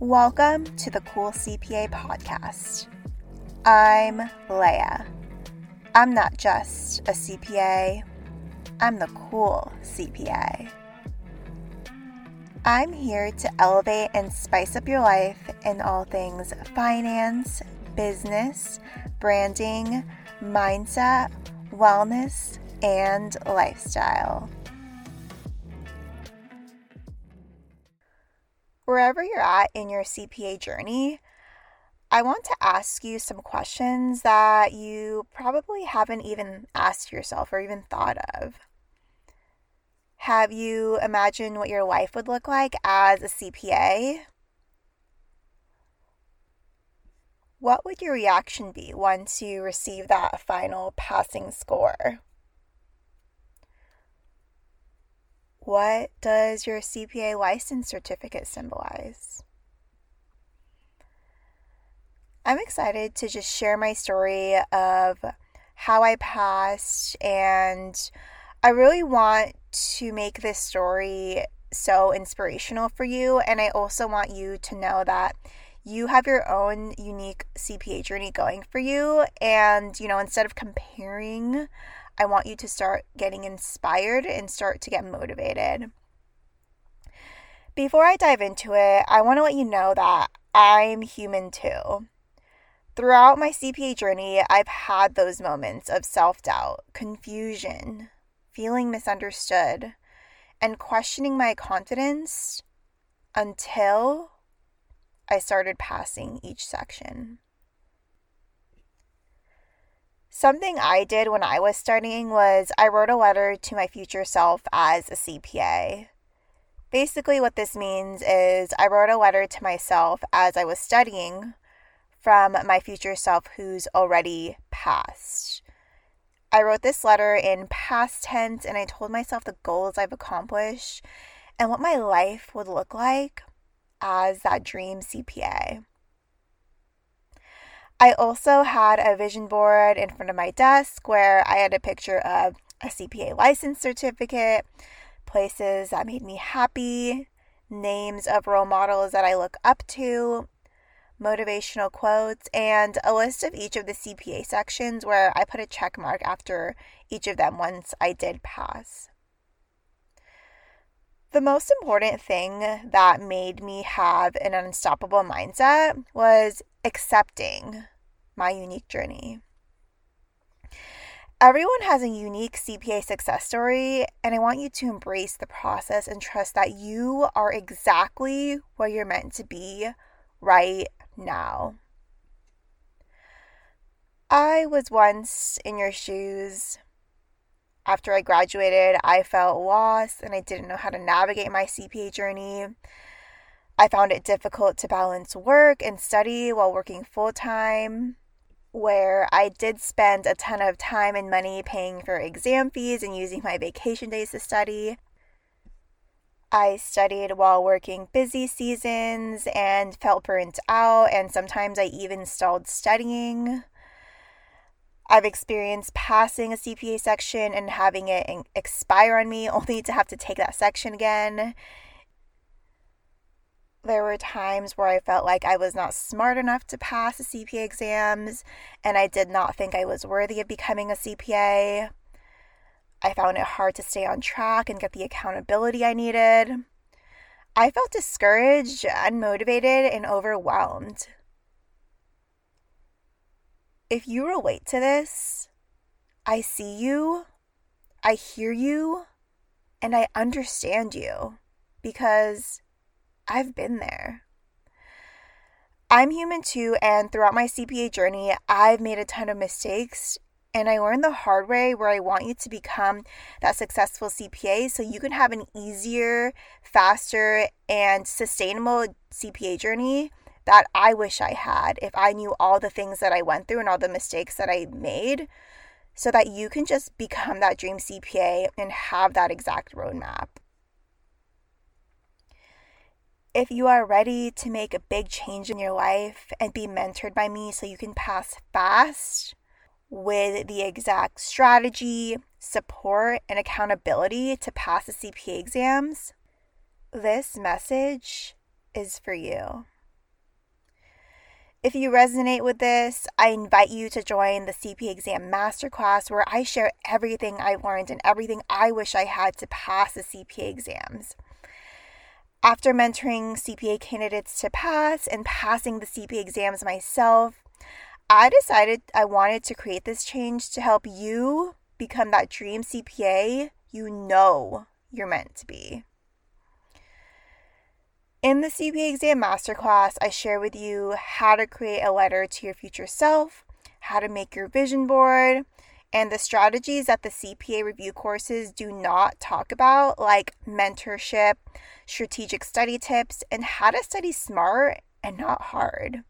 Welcome to the Cool CPA podcast. I'm Lea. I'm not just a CPA, I'm the cool CPA. I'm here to elevate and spice up your life in all things finance, business, branding, mindset, wellness, and lifestyle. Wherever you're at in your CPA journey, I want to ask you some questions that you probably haven't even asked yourself or even thought of. Have you imagined what your life would look like as a CPA? What would your reaction be once you receive that final passing score? What does your CPA license certificate symbolize? I'm excited to just share my story of how I passed, and I really want to make this story so inspirational for you. And I also want you to know that you have your own unique CPA journey going for you. And, you know, instead of comparing I want you to start getting inspired and start to get motivated. Before I dive into it, I want to let you know that I'm human too. Throughout my CPA journey, I've had those moments of self doubt, confusion, feeling misunderstood, and questioning my confidence until I started passing each section. Something I did when I was studying was I wrote a letter to my future self as a CPA. Basically, what this means is I wrote a letter to myself as I was studying from my future self who's already passed. I wrote this letter in past tense and I told myself the goals I've accomplished and what my life would look like as that dream CPA. I also had a vision board in front of my desk where I had a picture of a CPA license certificate, places that made me happy, names of role models that I look up to, motivational quotes, and a list of each of the CPA sections where I put a check mark after each of them once I did pass. The most important thing that made me have an unstoppable mindset was accepting my unique journey. Everyone has a unique CPA success story, and I want you to embrace the process and trust that you are exactly where you're meant to be right now. I was once in your shoes. After I graduated, I felt lost and I didn't know how to navigate my CPA journey. I found it difficult to balance work and study while working full time, where I did spend a ton of time and money paying for exam fees and using my vacation days to study. I studied while working busy seasons and felt burnt out, and sometimes I even stalled studying. I've experienced passing a CPA section and having it expire on me only to have to take that section again there were times where I felt like I was not smart enough to pass the CPA exams, and I did not think I was worthy of becoming a CPA. I found it hard to stay on track and get the accountability I needed. I felt discouraged, unmotivated, and overwhelmed. If you relate to this, I see you, I hear you, and I understand you because I've been there. I'm human too, and throughout my CPA journey, I've made a ton of mistakes. And I learned the hard way where I want you to become that successful CPA so you can have an easier, faster, and sustainable CPA journey that I wish I had if I knew all the things that I went through and all the mistakes that I made so that you can just become that dream CPA and have that exact roadmap. If you are ready to make a big change in your life and be mentored by me so you can pass fast with the exact strategy, support, and accountability to pass the CPA exams, this message is for you. If you resonate with this, I invite you to join the CPA exam masterclass where I share everything I've learned and everything I wish I had to pass the CPA exams. After mentoring CPA candidates to pass and passing the CPA exams myself, I decided I wanted to create this change to help you become that dream CPA you know you're meant to be. In the CPA exam masterclass, I share with you how to create a letter to your future self, how to make your vision board, and the strategies that the CPA review courses do not talk about, like mentorship, strategic study tips, and how to study smart and not hard.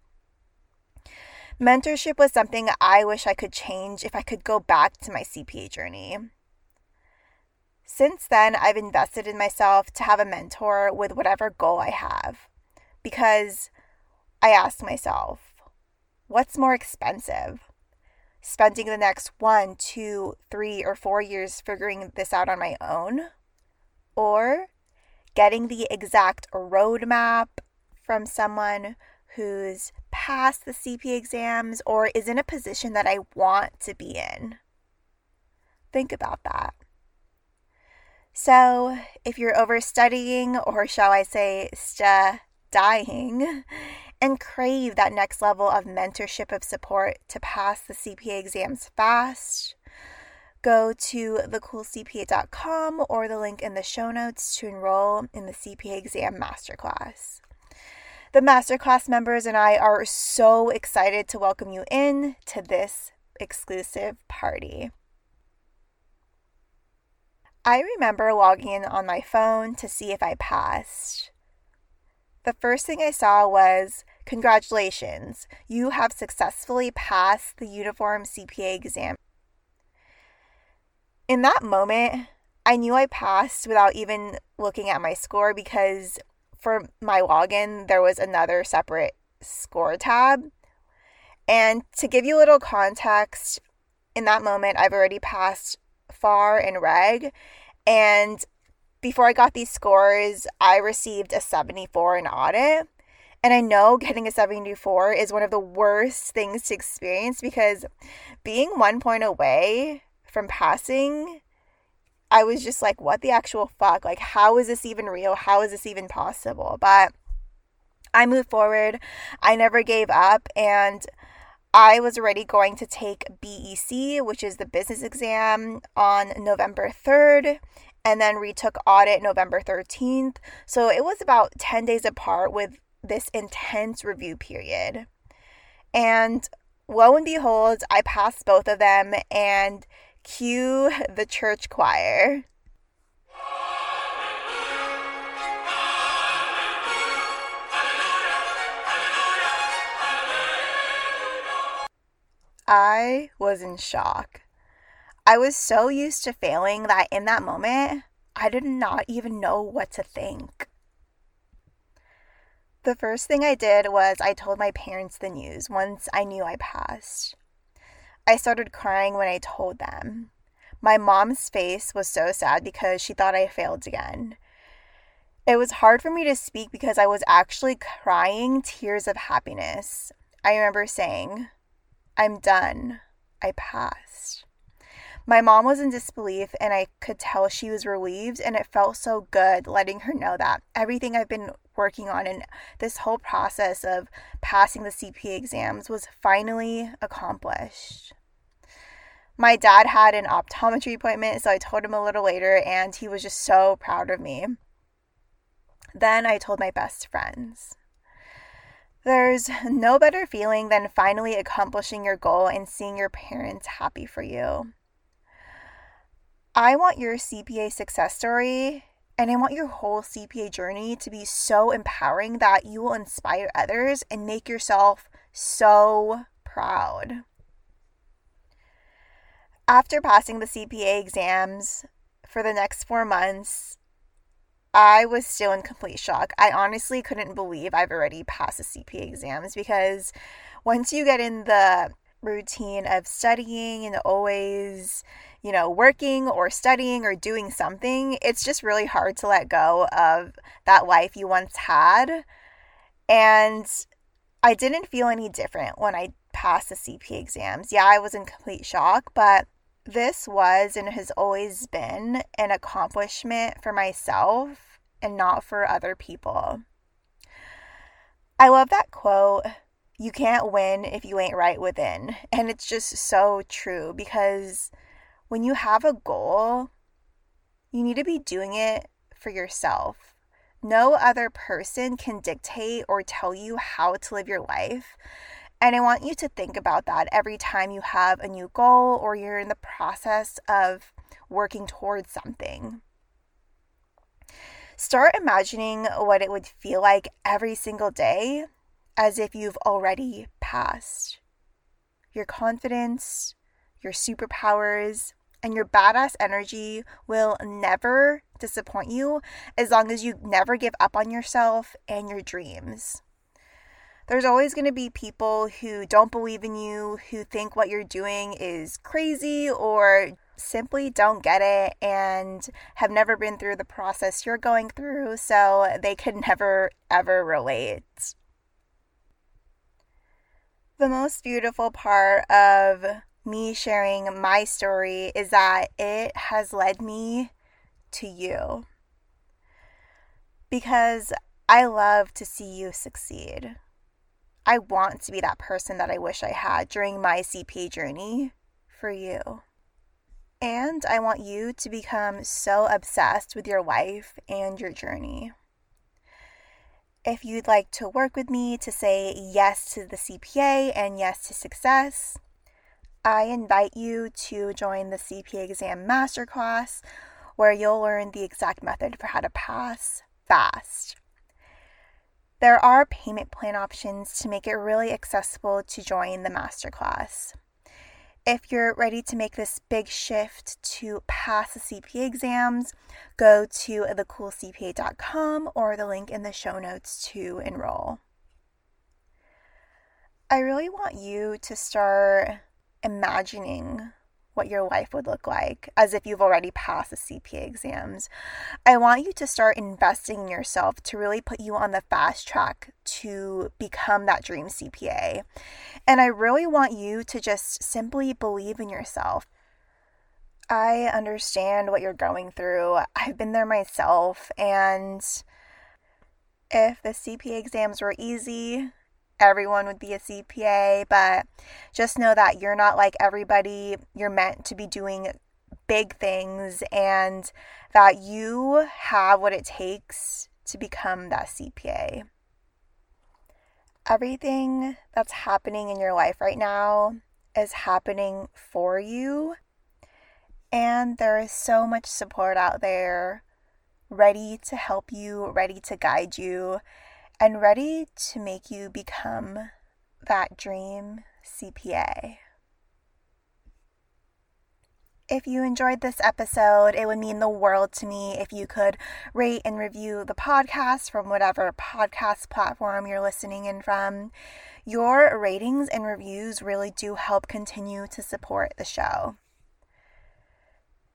Mentorship was something I wish I could change if I could go back to my CPA journey. Since then, I've invested in myself to have a mentor with whatever goal I have because I ask myself, what's more expensive? Spending the next one, two, three, or four years figuring this out on my own? Or getting the exact roadmap from someone who's passed the CP exams or is in a position that I want to be in. Think about that. So, if you're overstudying, or shall I say, dying, and crave that next level of mentorship of support to pass the CPA exams fast, go to thecoolcpa.com or the link in the show notes to enroll in the CPA exam masterclass. The masterclass members and I are so excited to welcome you in to this exclusive party. I remember logging in on my phone to see if I passed. The first thing I saw was Congratulations, you have successfully passed the uniform CPA exam. In that moment, I knew I passed without even looking at my score because for my login, there was another separate score tab. And to give you a little context, in that moment, I've already passed FAR and reg. And before I got these scores, I received a 74 in audit. And I know getting a 74 is one of the worst things to experience because being one point away from passing I was just like, what the actual fuck? Like, how is this even real? How is this even possible? But I moved forward. I never gave up. And I was already going to take BEC, which is the business exam, on November 3rd, and then retook audit November 13th. So it was about 10 days apart with this intense review period. And lo and behold, I passed both of them. And Cue the church choir. I was in shock. I was so used to failing that in that moment, I did not even know what to think. The first thing I did was I told my parents the news once I knew I passed. I started crying when I told them. My mom's face was so sad because she thought I failed again. It was hard for me to speak because I was actually crying tears of happiness. I remember saying, I'm done. I passed. My mom was in disbelief, and I could tell she was relieved, and it felt so good letting her know that everything I've been working on and this whole process of passing the CPA exams was finally accomplished my dad had an optometry appointment, so I told him a little later, and he was just so proud of me. Then I told my best friends. There's no better feeling than finally accomplishing your goal and seeing your parents happy for you. I want your CPA success story and I want your whole CPA journey to be so empowering that you will inspire others and make yourself so proud. After passing the CPA exams for the next four months, I was still in complete shock. I honestly couldn't believe I've already passed the CPA exams because once you get in the routine of studying and always, you know, working or studying or doing something, it's just really hard to let go of that life you once had. And I didn't feel any different when I passed the CP exams. Yeah, I was in complete shock, but this was and has always been an accomplishment for myself and not for other people. I love that quote you can't win if you ain't right within. And it's just so true because when you have a goal, you need to be doing it for yourself. No other person can dictate or tell you how to live your life. And I want you to think about that every time you have a new goal or you're in the process of working towards something. Start imagining what it would feel like every single day as if you've already passed. Your confidence, your superpowers, and your badass energy will never disappoint you as long as you never give up on yourself and your dreams. There's always going to be people who don't believe in you, who think what you're doing is crazy or simply don't get it and have never been through the process you're going through, so they could never ever relate. The most beautiful part of me sharing my story is that it has led me to you. Because I love to see you succeed. I want to be that person that I wish I had during my CPA journey for you. And I want you to become so obsessed with your life and your journey. If you'd like to work with me to say yes to the CPA and yes to success, I invite you to join the CPA exam masterclass where you'll learn the exact method for how to pass fast. There are payment plan options to make it really accessible to join the masterclass. If you're ready to make this big shift to pass the CPA exams, go to thecoolcpa.com or the link in the show notes to enroll. I really want you to start imagining what your life would look like as if you've already passed the CPA exams. I want you to start investing in yourself to really put you on the fast track to become that dream CPA. And I really want you to just simply believe in yourself. I understand what you're going through. I've been there myself. And if the CPA exams were easy, everyone would be a CPA, but just know that you're not like everybody. You're meant to be doing big things and that you have what it takes to become that CPA. Everything that's happening in your life right now is happening for you. And there is so much support out there ready to help you, ready to guide you and ready to make you become that dream CPA. If you enjoyed this episode, it would mean the world to me if you could rate and review the podcast from whatever podcast platform you're listening in from. Your ratings and reviews really do help continue to support the show.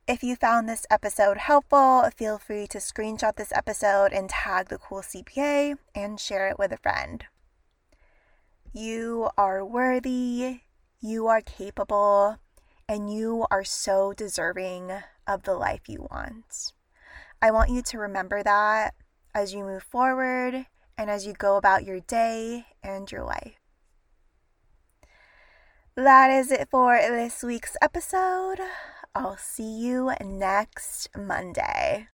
If you found this episode helpful, feel free to screenshot this episode and tag the cool CPA and share it with a friend. You are worthy, you are capable, and you are so deserving of the life you want. I want you to remember that as you move forward and as you go about your day and your life. That is it for this week's episode. I'll see you next Monday.